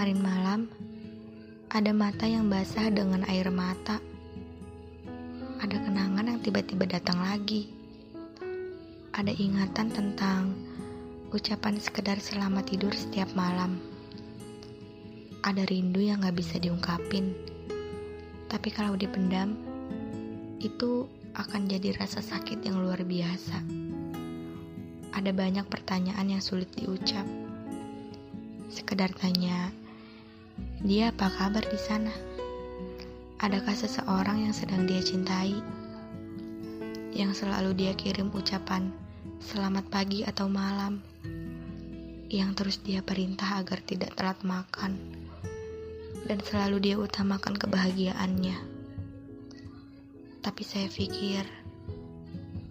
Kemarin malam, ada mata yang basah dengan air mata. Ada kenangan yang tiba-tiba datang lagi. Ada ingatan tentang ucapan sekedar selamat tidur setiap malam. Ada rindu yang gak bisa diungkapin. Tapi kalau dipendam, itu akan jadi rasa sakit yang luar biasa. Ada banyak pertanyaan yang sulit diucap. Sekedar tanya, dia apa kabar di sana? Adakah seseorang yang sedang dia cintai? Yang selalu dia kirim ucapan selamat pagi atau malam? Yang terus dia perintah agar tidak telat makan dan selalu dia utamakan kebahagiaannya. Tapi saya pikir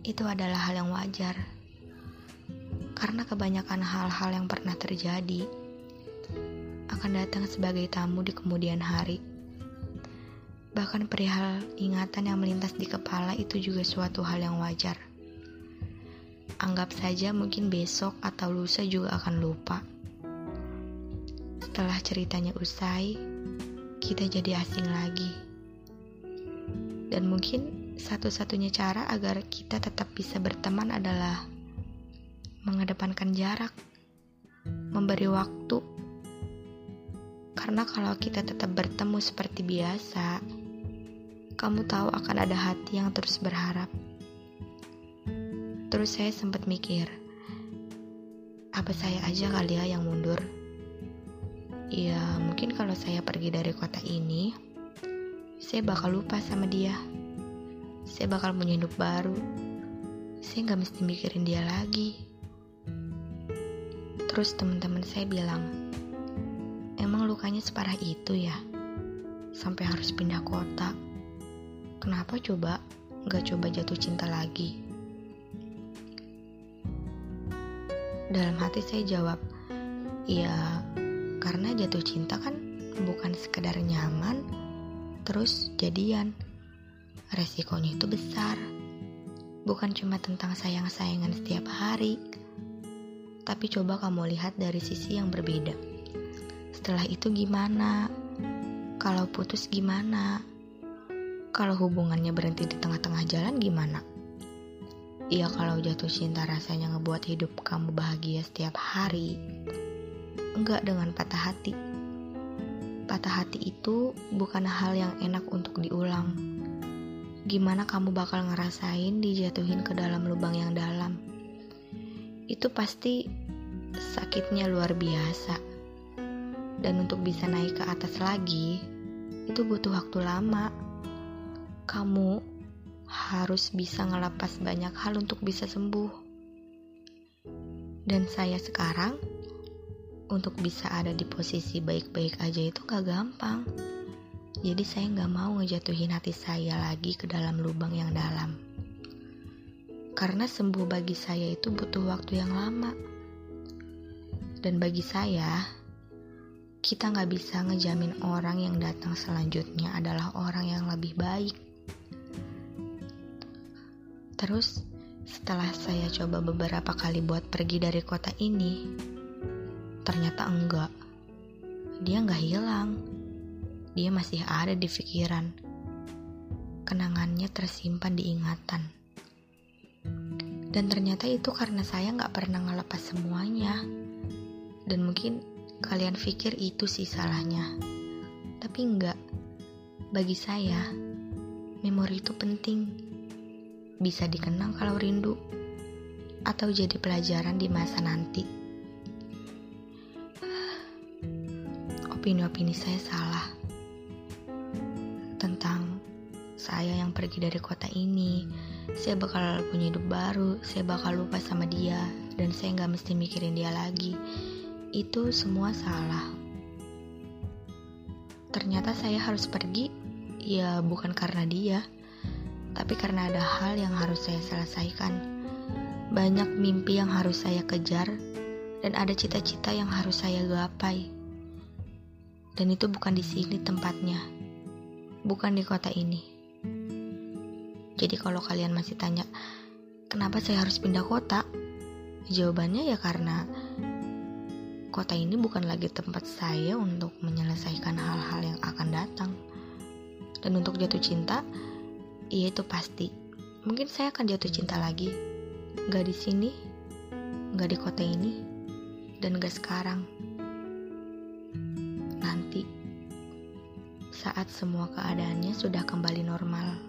itu adalah hal yang wajar. Karena kebanyakan hal-hal yang pernah terjadi akan datang sebagai tamu di kemudian hari. Bahkan perihal ingatan yang melintas di kepala itu juga suatu hal yang wajar. Anggap saja mungkin besok atau lusa juga akan lupa. Setelah ceritanya usai, kita jadi asing lagi. Dan mungkin satu-satunya cara agar kita tetap bisa berteman adalah mengedepankan jarak, memberi waktu karena kalau kita tetap bertemu seperti biasa, kamu tahu akan ada hati yang terus berharap. Terus saya sempat mikir, apa saya aja kali ya yang mundur? Ya mungkin kalau saya pergi dari kota ini, saya bakal lupa sama dia. Saya bakal punya hidup baru. Saya nggak mesti mikirin dia lagi. Terus teman-teman saya bilang, Emang lukanya separah itu ya? Sampai harus pindah kota. Kenapa coba gak coba jatuh cinta lagi? Dalam hati saya jawab, ya karena jatuh cinta kan bukan sekedar nyaman, terus jadian. Resikonya itu besar. Bukan cuma tentang sayang-sayangan setiap hari, tapi coba kamu lihat dari sisi yang berbeda setelah itu gimana? Kalau putus gimana? Kalau hubungannya berhenti di tengah-tengah jalan gimana? Ya kalau jatuh cinta rasanya ngebuat hidup kamu bahagia setiap hari. Enggak dengan patah hati. Patah hati itu bukan hal yang enak untuk diulang. Gimana kamu bakal ngerasain dijatuhin ke dalam lubang yang dalam? Itu pasti sakitnya luar biasa dan untuk bisa naik ke atas lagi, itu butuh waktu lama. Kamu harus bisa ngelepas banyak hal untuk bisa sembuh. Dan saya sekarang, untuk bisa ada di posisi baik-baik aja itu gak gampang. Jadi saya gak mau ngejatuhin hati saya lagi ke dalam lubang yang dalam. Karena sembuh bagi saya itu butuh waktu yang lama. Dan bagi saya, kita nggak bisa ngejamin orang yang datang selanjutnya adalah orang yang lebih baik. Terus, setelah saya coba beberapa kali buat pergi dari kota ini, ternyata enggak. Dia nggak hilang. Dia masih ada di pikiran. Kenangannya tersimpan di ingatan. Dan ternyata itu karena saya nggak pernah ngelepas semuanya. Dan mungkin Kalian pikir itu sih salahnya. Tapi enggak. Bagi saya, memori itu penting. Bisa dikenang kalau rindu. Atau jadi pelajaran di masa nanti. Opini-opini saya salah. Tentang saya yang pergi dari kota ini, saya bakal punya hidup baru, saya bakal lupa sama dia, dan saya nggak mesti mikirin dia lagi itu semua salah. Ternyata saya harus pergi, ya bukan karena dia, tapi karena ada hal yang harus saya selesaikan. Banyak mimpi yang harus saya kejar, dan ada cita-cita yang harus saya gapai. Dan itu bukan di sini tempatnya, bukan di kota ini. Jadi kalau kalian masih tanya, kenapa saya harus pindah kota? Jawabannya ya karena kota ini bukan lagi tempat saya untuk menyelesaikan hal-hal yang akan datang. Dan untuk jatuh cinta, iya itu pasti. Mungkin saya akan jatuh cinta lagi. Gak di sini, gak di kota ini, dan gak sekarang. Nanti, saat semua keadaannya sudah kembali normal.